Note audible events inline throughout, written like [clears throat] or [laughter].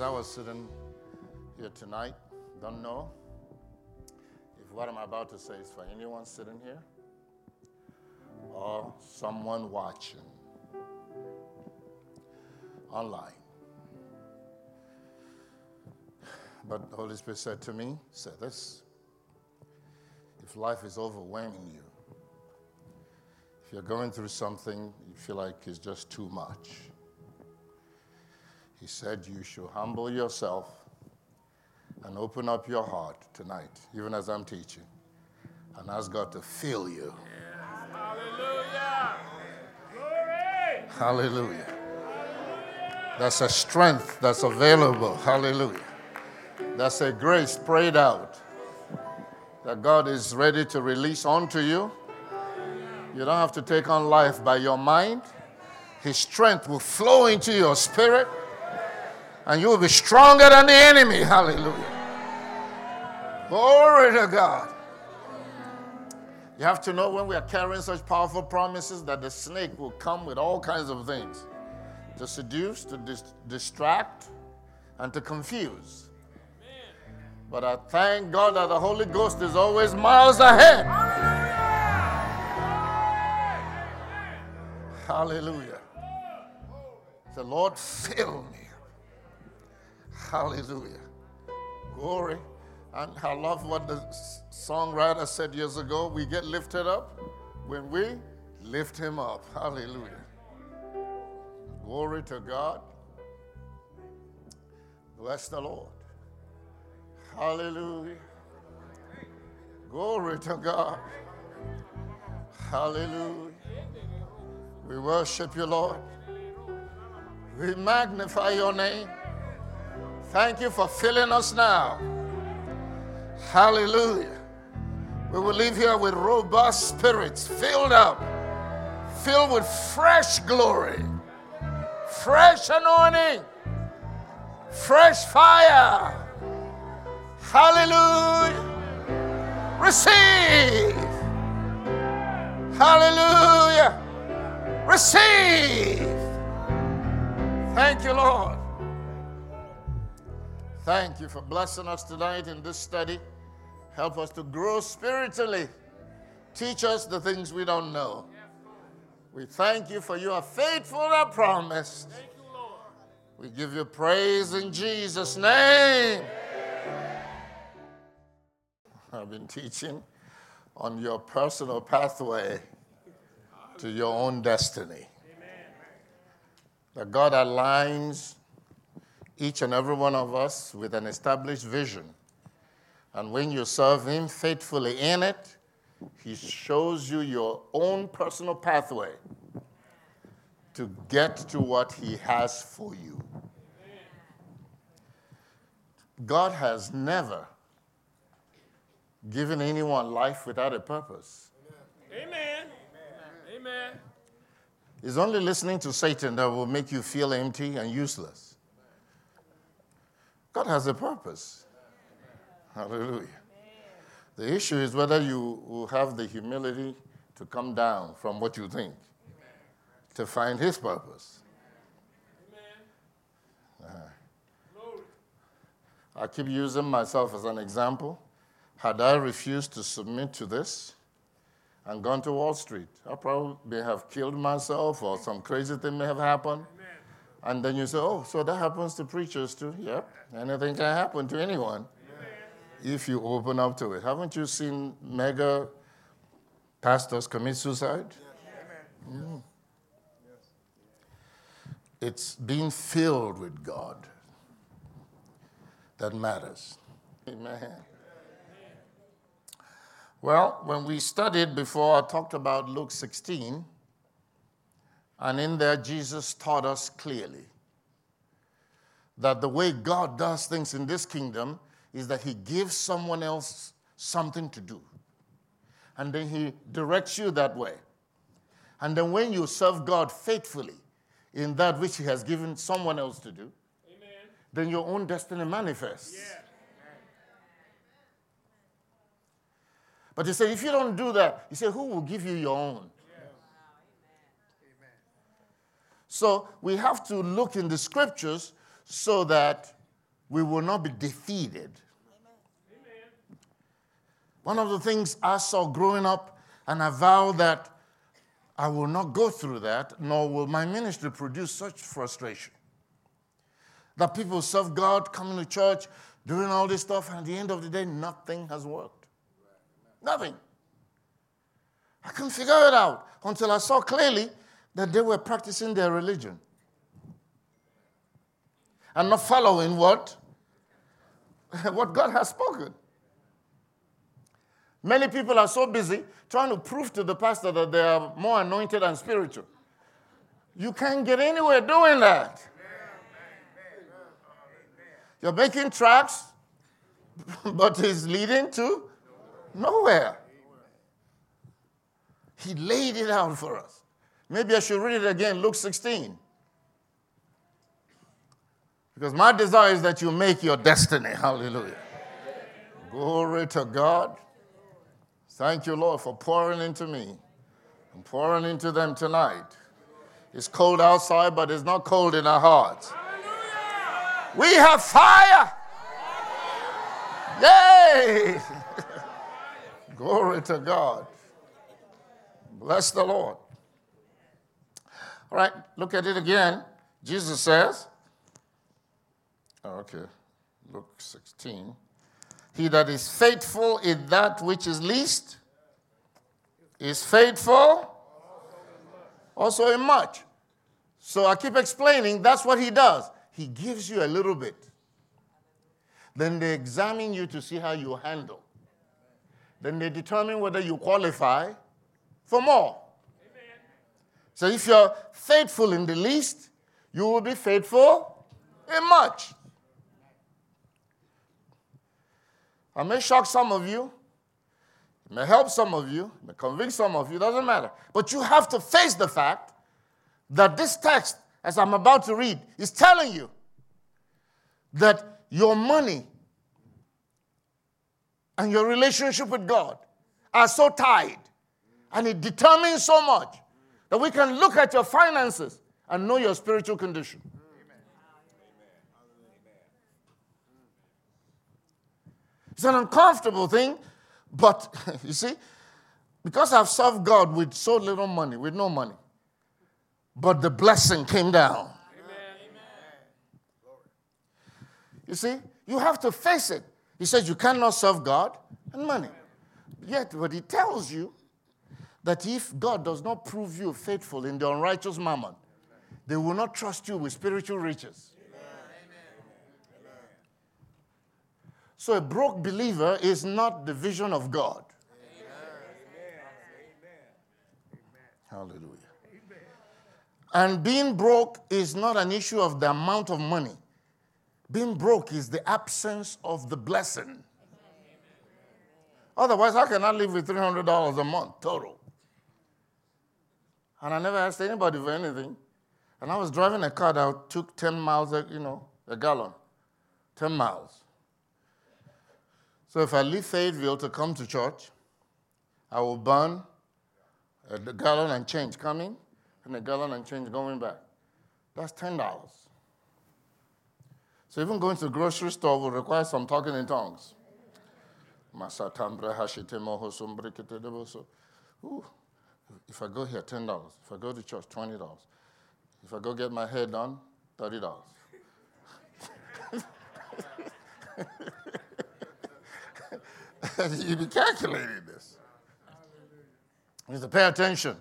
As I was sitting here tonight, don't know if what I'm about to say is for anyone sitting here or someone watching online. But the Holy Spirit said to me, say this. If life is overwhelming you, if you're going through something you feel like is just too much, he said you should humble yourself and open up your heart tonight, even as I'm teaching, and ask God to fill you. Hallelujah. Glory. Hallelujah. That's a strength that's available. Hallelujah. That's a grace prayed out that God is ready to release onto you. You don't have to take on life by your mind. His strength will flow into your spirit, and you will be stronger than the enemy. Hallelujah. Glory to God. You have to know when we are carrying such powerful promises that the snake will come with all kinds of things to seduce, to dis- distract, and to confuse. But I thank God that the Holy Ghost is always miles ahead. Hallelujah. The Lord, fill me. Hallelujah. Glory. And I love what the songwriter said years ago. We get lifted up when we lift him up. Hallelujah. Glory to God. Bless the Lord. Hallelujah. Glory to God. Hallelujah. We worship you, Lord. We magnify your name. Thank you for filling us now. Hallelujah. We will leave here with robust spirits, filled up, filled with fresh glory, fresh anointing, fresh fire. Hallelujah. Receive. Hallelujah. Receive. Thank you, Lord. Thank you for blessing us tonight in this study. Help us to grow spiritually. Teach us the things we don't know. We thank you for you are faithful and promised. We give you praise in Jesus' name. I've been teaching on your personal pathway to your own destiny. That God aligns each and every one of us with an established vision. And when you serve Him faithfully in it, He shows you your own personal pathway to get to what He has for you. God has never given anyone life without a purpose. Amen. Amen. It's only listening to Satan that will make you feel empty and useless. God has a purpose. Hallelujah. The issue is whether you will have the humility to come down from what you think to find His purpose. Uh-huh. I keep using myself as an example. Had I refused to submit to this and gone to Wall Street, I probably may have killed myself or some crazy thing may have happened. And then you say, oh, so that happens to preachers too? Yep. Anything can happen to anyone if you open up to it. Haven't you seen mega pastors commit suicide? Mm. It's being filled with God that matters. Amen. Well, when we studied before, I talked about Luke 16, and in there, Jesus taught us clearly that the way God does things in this kingdom is that He gives someone else something to do. and then He directs you that way. And then when you serve God faithfully in that which He has given someone else to do, Amen. then your own destiny manifests. Yeah. But He said, if you don't do that, He said, who will give you your own? So we have to look in the scriptures so that we will not be defeated. One of the things I saw growing up, and I vowed that I will not go through that, nor will my ministry produce such frustration. That people serve God, coming to church, doing all this stuff, and at the end of the day, nothing has worked. Nothing. I couldn't figure it out until I saw clearly that they were practicing their religion and not following what, [laughs] what God has spoken. Many people are so busy trying to prove to the pastor that they are more anointed and spiritual. You can't get anywhere doing that. You're making tracks, [laughs] but it's leading to nowhere. He laid it out for us. Maybe I should read it again, Luke 16. Because my desire is that you make your destiny. Hallelujah. Glory to God. Thank you, Lord, for pouring into me and pouring into them tonight. It's cold outside, but it's not cold in our hearts. We have fire. Yay! [laughs] Glory to God. Bless the Lord. All right, look at it again. Jesus says, oh, okay, Luke 16. He that is faithful in that which is least is faithful also in much. So I keep explaining that's what he does. He gives you a little bit. Then they examine you to see how you handle. Then they determine whether you qualify for more. So if you're faithful in the least, you will be faithful in much. I may shock some of you, it may help some of you, it may convict some of you, doesn't matter. But you have to face the fact that this text, as I'm about to read, is telling you that your money and your relationship with God are so tied and it determines so much that we can look at your finances and know your spiritual condition. It's an uncomfortable thing, but [laughs] you see, because I've served God with so little money, with no money, but the blessing came down. You see, you have to face it. He says you cannot serve God and money. Yet, what he tells you that if God does not prove you faithful in the unrighteous mammon, they will not trust you with spiritual riches. So, a broke believer is not the vision of God. Hallelujah. And being broke is not an issue of the amount of money. Being broke is the absence of the blessing. Otherwise, how can I live with $300 a month total? And I never asked anybody for anything. And I was driving a car that took 10 miles, a, you know, a gallon. 10 miles. So if I leave Fayetteville to come to church, I will burn a gallon and change coming and a gallon and change going back. That's $10. So even going to the grocery store will require some talking in tongues. Ooh. If I go here, ten dollars. If I go to church, twenty dollars. If I go get my hair done, thirty dollars. [laughs] you be calculating this. You have to pay attention.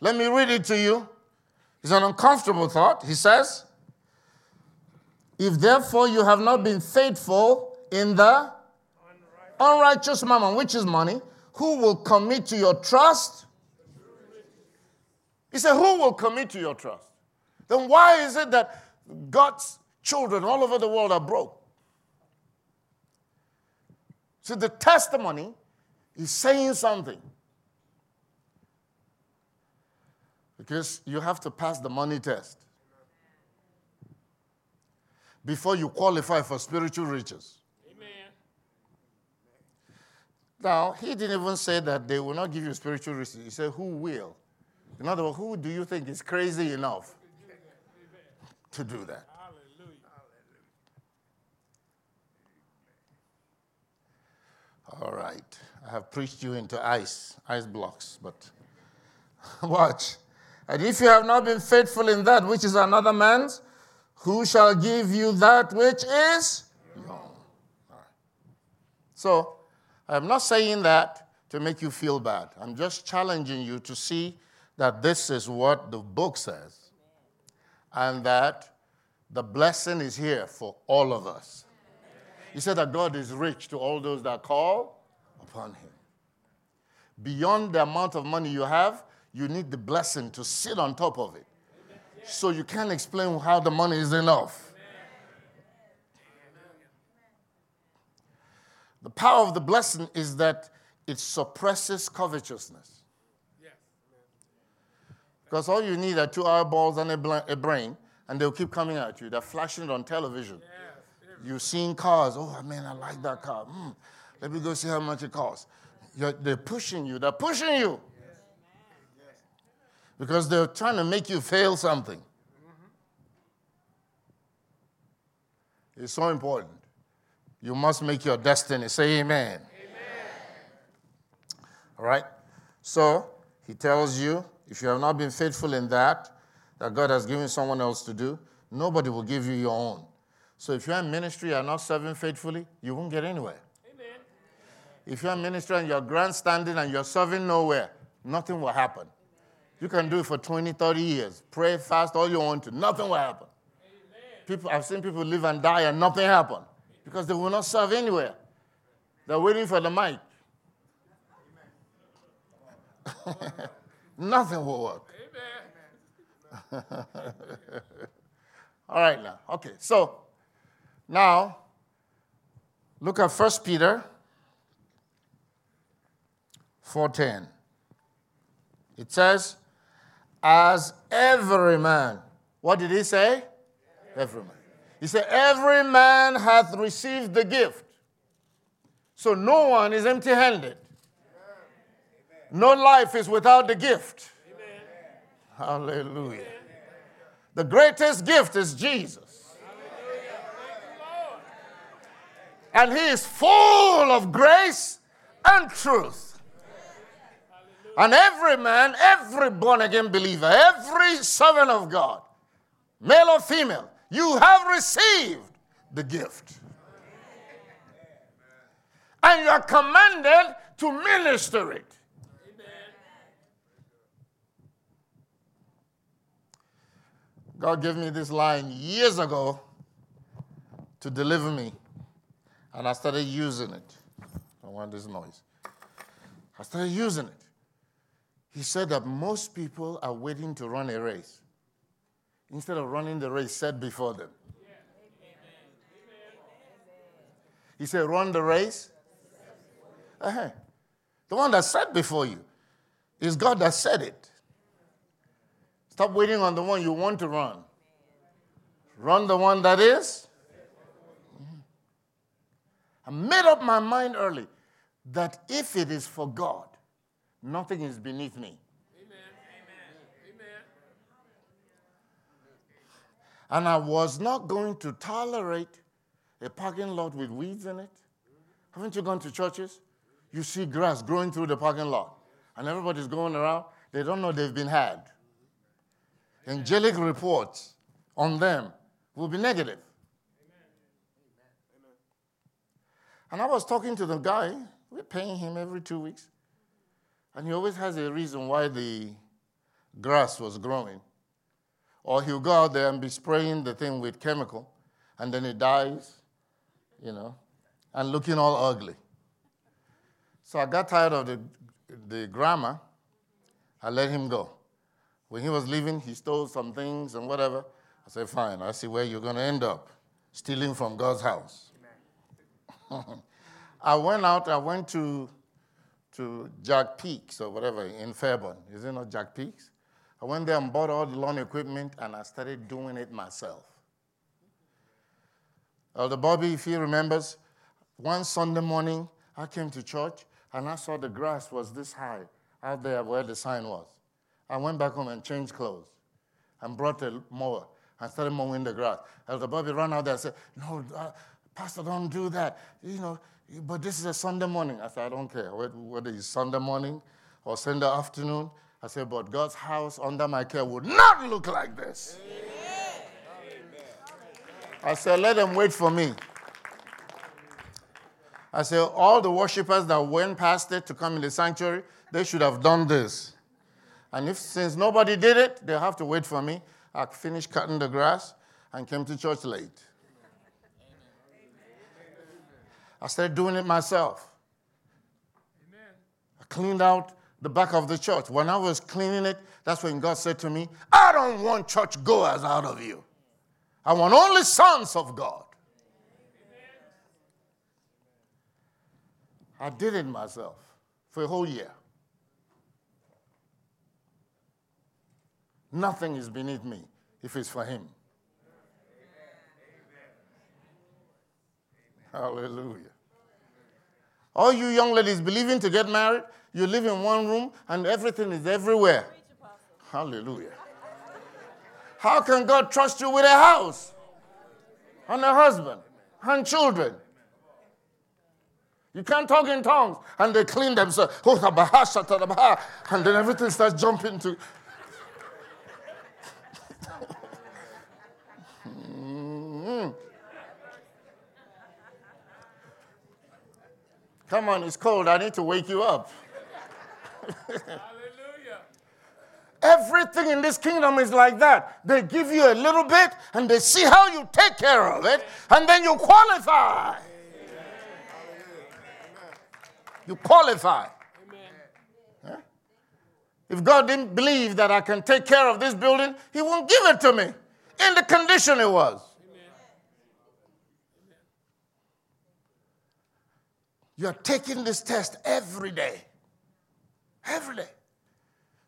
Let me read it to you. It's an uncomfortable thought. He says, If therefore you have not been faithful in the unrighteous mammon, which is money, who will commit to your trust? He said, Who will commit to your trust? Then why is it that God's children all over the world are broke? See, the testimony is saying something. Because you have to pass the money test before you qualify for spiritual riches. Amen. Now, he didn't even say that they will not give you spiritual riches. He said, Who will? In other words, who do you think is crazy enough to do that? All right. I have preached you into ice, ice blocks, but [laughs] watch. And if you have not been faithful in that which is another man's, who shall give you that which is your. So, I'm not saying that to make you feel bad. I'm just challenging you to see that this is what the book says and that the blessing is here for all of us. He said that God is rich to all those that call upon him. Beyond the amount of money you have, you need the blessing to sit on top of it. So you can't explain how the money is enough. The power of the blessing is that it suppresses covetousness. Yes. Because all you need are two eyeballs and a, bla- a brain, and they'll keep coming at you. They're flashing it on television. Yes. You've seen cars. Oh, man, I like that car. Hmm, let me go see how much it costs. You're, they're pushing you. They're pushing you. Because they're trying to make you fail something. It's so important. You must make your destiny. Say amen. All right? So, he tells you if you have not been faithful in that, that God has given someone else to do, nobody will give you your own. So, if you're in ministry and not serving faithfully, you won't get anywhere. Amen. If you're in ministry and you're grandstanding and you're serving nowhere, nothing will happen. You can do it for 20, 30 years. Pray, fast, all you want to. Nothing will happen. People, I've seen people live and die and nothing happen because they will not serve anywhere. They're waiting for the mic. [laughs] nothing will work. [laughs] All right, now. Okay, so now look at 1 Peter 4:10. It says, "As every man." What did he say? Every man. He said, "Every man hath received the gift." So no one is empty-handed. No life is without the gift. Hallelujah. The greatest gift is Jesus. And he is full of grace and truth. And every man, every born again believer, every servant of God, male or female, you have received the gift. And you are commanded to minister it. God gave me this line years ago to deliver me, and I started using it. I want this noise. I started using it. He said that most people are waiting to run a race instead of running the race set before them. He said, Run the race. Uh-huh. The one that set before you is God that said it. Stop waiting on the one you want to run. Run the one that is. I made up my mind early that if it is for God, nothing is beneath me. And I was not going to tolerate a parking lot with weeds in it. Haven't you gone to churches? You see grass growing through the parking lot, and everybody's going around. They don't know they've been had. Angelic report on them will be negative. And I was talking to the guy, we're paying him every two weeks. And he always has a reason why the grass was growing. Or he'll go out there and be spraying the thing with chemical, and then it dies, you know, and looking all ugly. So I got tired of the, the grammar. I let him go. When he was leaving, he stole some things and whatever. I said, Fine, I see where you're going to end up stealing from God's house. [laughs] I went out, I went to to Jack Peaks or whatever in Fairburn. Is it not Jack Peaks? I went there and bought all the lawn equipment and I started doing it myself. Elder Bobby, if he remembers, one Sunday morning I came to church and I saw the grass was this high out there where the sign was. I went back home and changed clothes and brought a mower and started mowing the grass. Elder Bobby ran out there and said, No, uh, Pastor, don't do that. You know, but this is a Sunday morning. I said, I don't care whether it's Sunday morning or Sunday afternoon. I said, but God's house under my care would not look like this. I said, let them wait for me. I said, all the worshippers that went past it to come in the sanctuary, they should have done this. And if since nobody did it, they have to wait for me. I finished cutting the grass and came to church late. I started doing it myself. I cleaned out the back of the church. When I was cleaning it, that's when God said to me, I don't want church goers out of you. I want only sons of God. I did it myself for a whole year. Nothing is beneath me if it's for Him. Hallelujah. All you young ladies believing to get married, you live in one room and everything is everywhere. Hallelujah. How can God trust you with a house and a husband and children? You can't talk in tongues and they clean themselves. [laughs] And then everything starts jumping to. Mm. Come on, it's cold. I need to wake you up. Hallelujah. Everything in this kingdom is like that. They give you a little bit and they see how you take care of it, and then you qualify. You qualify. Amen. If God didn't believe that I can take care of this building, He won't give it to me in the condition it was. You're taking this test every day. Every day.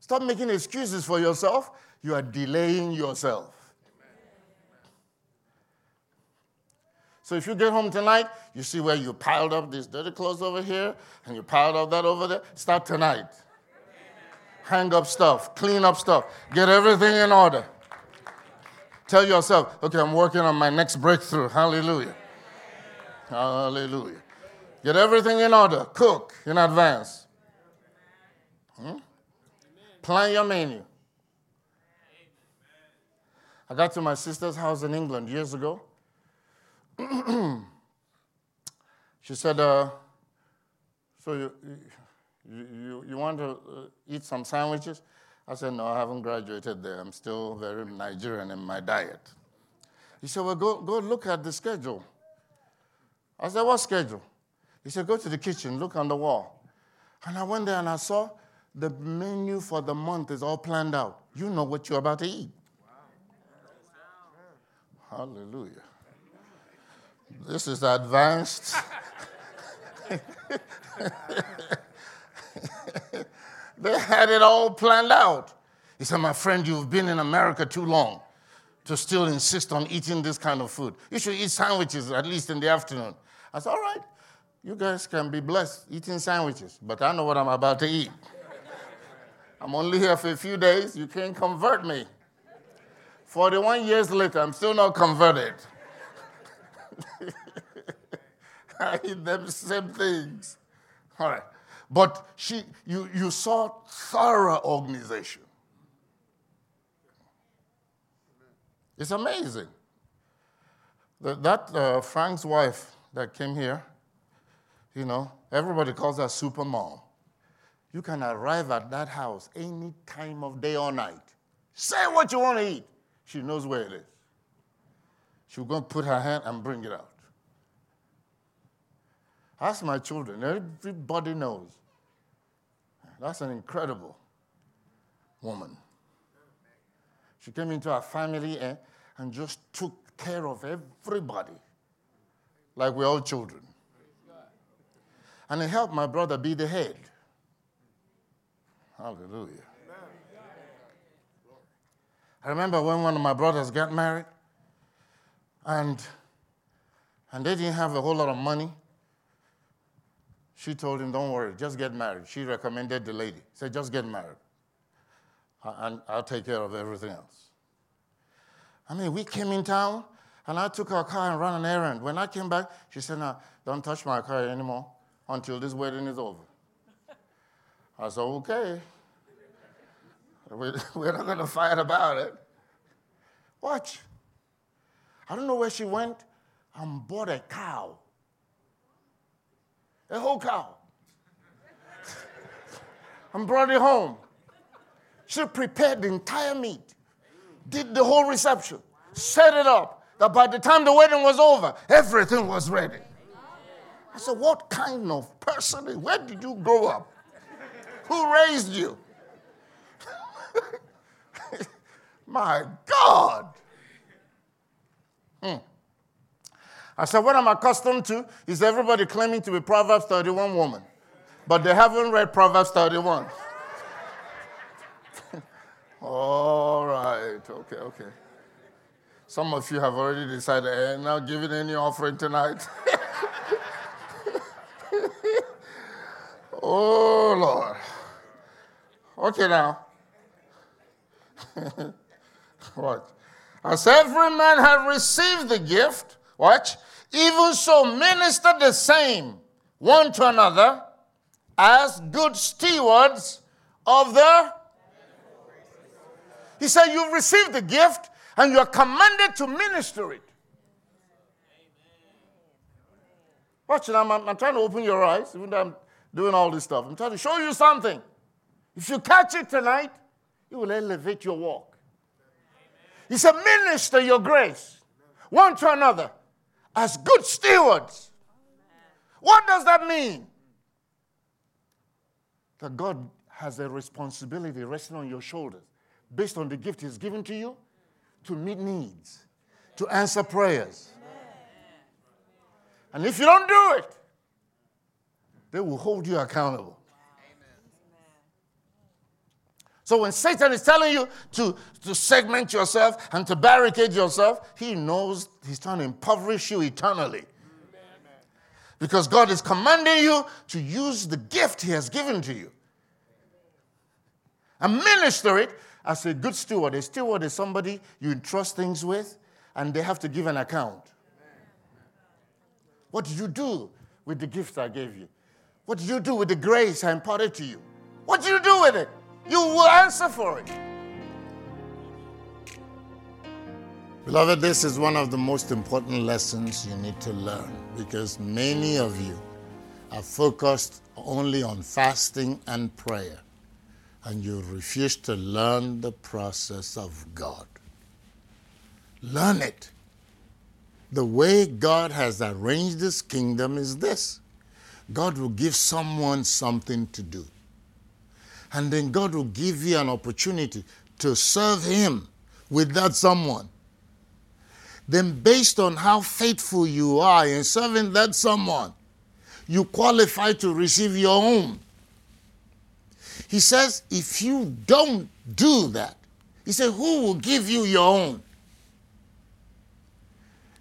Stop making excuses for yourself. You are delaying yourself. So if you get home tonight, you see where you piled up these dirty clothes over here and you piled up that over there. Start tonight. Hang up stuff, clean up stuff, get everything in order. Tell yourself, okay, I'm working on my next breakthrough. Hallelujah. Hallelujah. Get everything in order. Cook in advance. Hmm? Plan your menu. I got to my sister's house in England years ago. [clears throat] she said, uh, So you, you, you, want to uh, eat some sandwiches? I said, No, I haven't graduated there. I'm still very Nigerian in my diet. He said, Well, go, go look at the schedule. I said, What schedule? He said, Go to the kitchen, look on the wall. And I went there and I saw the menu for the month is all planned out. You know what you're about to eat. Hallelujah. This is advanced. [laughs] they had it all planned out. He said, My friend, you've been in America too long to still insist on eating this kind of food. You should eat sandwiches at least in the afternoon. I said, All right, you guys can be blessed eating sandwiches, but I know what I'm about to eat. I'm only here for a few days. You can't convert me. 41 years later, I'm still not converted. [laughs] I eat them same things. All right. But she, you, you saw thorough organization. It's amazing. That, that uh, Frank's wife that came here, you know, everybody calls her super mom. You can arrive at that house any time of day or night. Say what you want to eat. She knows where it is. She'll go and put her hand and bring it out. Ask my children, everybody knows. That's an incredible woman. She came into our family and, and just took care of everybody like we're all children. And it helped my brother be the head. Hallelujah. I remember when one of my brothers got married, and and they didn't have a whole lot of money. She told him, "Don't worry, just get married." She recommended the lady. Said, "Just get married, and I'll take care of everything else." I mean, we came in town, and I took her car and ran an errand. When I came back, she said, "No, don't touch my car anymore until this wedding is over." I said, "Okay." [laughs] We're not going to fight about it. Watch. I don't know where she went and bought a cow. A whole cow. [laughs] and brought it home. She prepared the entire meat, did the whole reception, set it up, that by the time the wedding was over, everything was ready. I said, What kind of person? Where did you grow up? Who raised you? [laughs] My God. Hmm. I said, What I'm accustomed to is everybody claiming to be Proverbs 31 woman, but they haven't read Proverbs 31. [laughs] All right, okay, okay. Some of you have already decided, eh, not giving any offering tonight. [laughs] oh, Lord. Okay, now. [laughs] What? As every man have received the gift, watch, even so minister the same one to another as good stewards of the. He said, You've received the gift and you are commanded to minister it. Watch now, I'm, I'm trying to open your eyes, even though I'm doing all this stuff. I'm trying to show you something. If you catch it tonight, it will elevate your walk. He said, Minister your grace one to another as good stewards. What does that mean? That God has a responsibility resting on your shoulders based on the gift He's given to you to meet needs, to answer prayers. And if you don't do it, they will hold you accountable. So when Satan is telling you to, to segment yourself and to barricade yourself, he knows he's trying to impoverish you eternally. Because God is commanding you to use the gift he has given to you and minister it as a good steward. A steward is somebody you entrust things with and they have to give an account. What did you do with the gift I gave you? What did you do with the grace I imparted to you? What did you do with it? You will answer for it. Beloved, this is one of the most important lessons you need to learn because many of you are focused only on fasting and prayer and you refuse to learn the process of God. Learn it. The way God has arranged this kingdom is this God will give someone something to do. And then God will give you an opportunity to serve Him with that someone. Then, based on how faithful you are in serving that someone, you qualify to receive your own. He says, if you don't do that, he said, who will give you your own?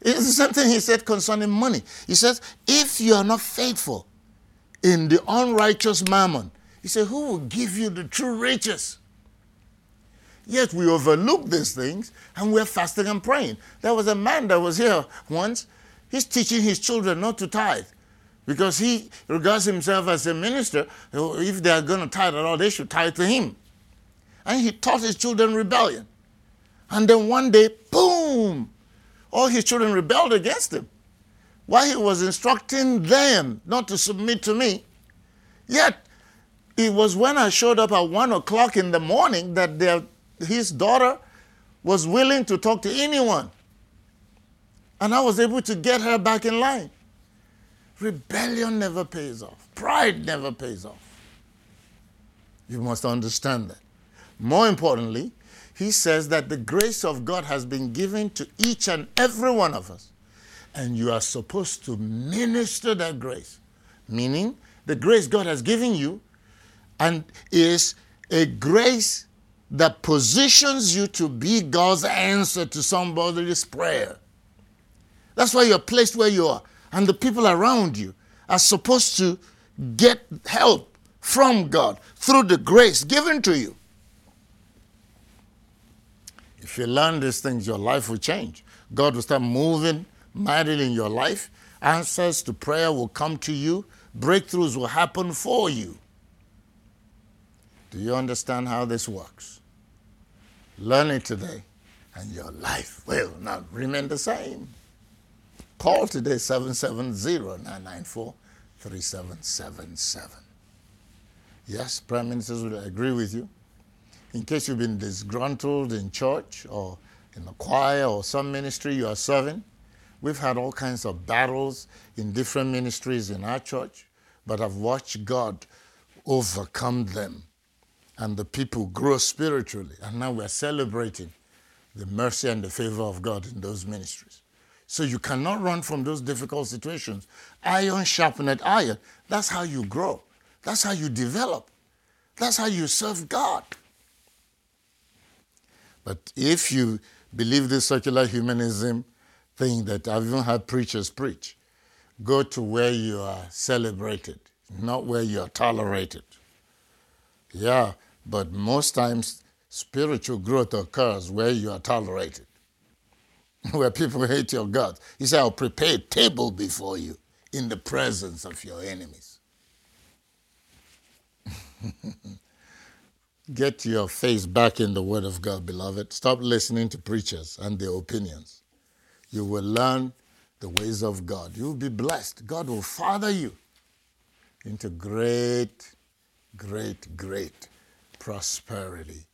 It's the same thing he said concerning money. He says, if you are not faithful in the unrighteous mammon, he said, Who will give you the true riches? Yet we overlook these things and we're fasting and praying. There was a man that was here once. He's teaching his children not to tithe because he regards himself as a minister. Oh, if they are going to tithe at all, they should tithe to him. And he taught his children rebellion. And then one day, boom, all his children rebelled against him. While he was instructing them not to submit to me, yet it was when I showed up at one o'clock in the morning that their, his daughter was willing to talk to anyone. And I was able to get her back in line. Rebellion never pays off, pride never pays off. You must understand that. More importantly, he says that the grace of God has been given to each and every one of us. And you are supposed to minister that grace. Meaning, the grace God has given you and is a grace that positions you to be God's answer to somebody's prayer. That's why you're placed where you are. And the people around you are supposed to get help from God through the grace given to you. If you learn these things, your life will change. God will start moving mightily in your life. Answers to prayer will come to you. Breakthroughs will happen for you. Do you understand how this works? Learn it today, and your life will not remain the same. Call today 770 994 3777. Yes, Prime Ministers will agree with you. In case you've been disgruntled in church or in the choir or some ministry you are serving, we've had all kinds of battles in different ministries in our church, but I've watched God overcome them and the people grow spiritually. And now we're celebrating the mercy and the favor of God in those ministries. So you cannot run from those difficult situations. Iron sharpened iron. That's how you grow. That's how you develop. That's how you serve God. But if you believe this secular humanism thing that I've even had preachers preach, go to where you are celebrated, not where you are tolerated. Yeah, but most times spiritual growth occurs where you are tolerated, [laughs] where people hate your God. He said, I'll prepare a table before you in the presence of your enemies. [laughs] Get your face back in the Word of God, beloved. Stop listening to preachers and their opinions. You will learn the ways of God. You will be blessed. God will father you into great, great, great prosperity,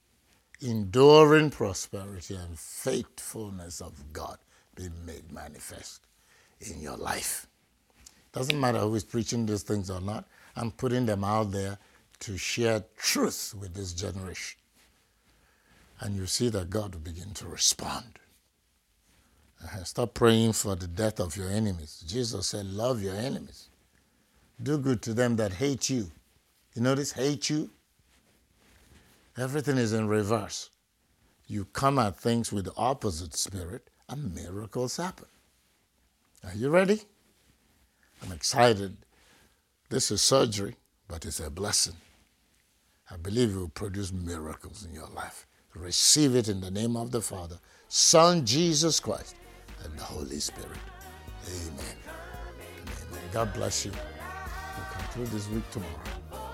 enduring prosperity, and faithfulness of God being made manifest in your life. Doesn't matter who is preaching these things or not, I'm putting them out there to share truth with this generation. And you see that God will begin to respond. Stop praying for the death of your enemies. Jesus said, Love your enemies. Do good to them that hate you. You notice, hate you? Everything is in reverse. You come at things with the opposite spirit, and miracles happen. Are you ready? I'm excited. This is surgery, but it's a blessing. I believe it will produce miracles in your life. Receive it in the name of the Father, Son Jesus Christ, and the Holy Spirit. Amen. Amen. God bless you. We'll conclude this week tomorrow.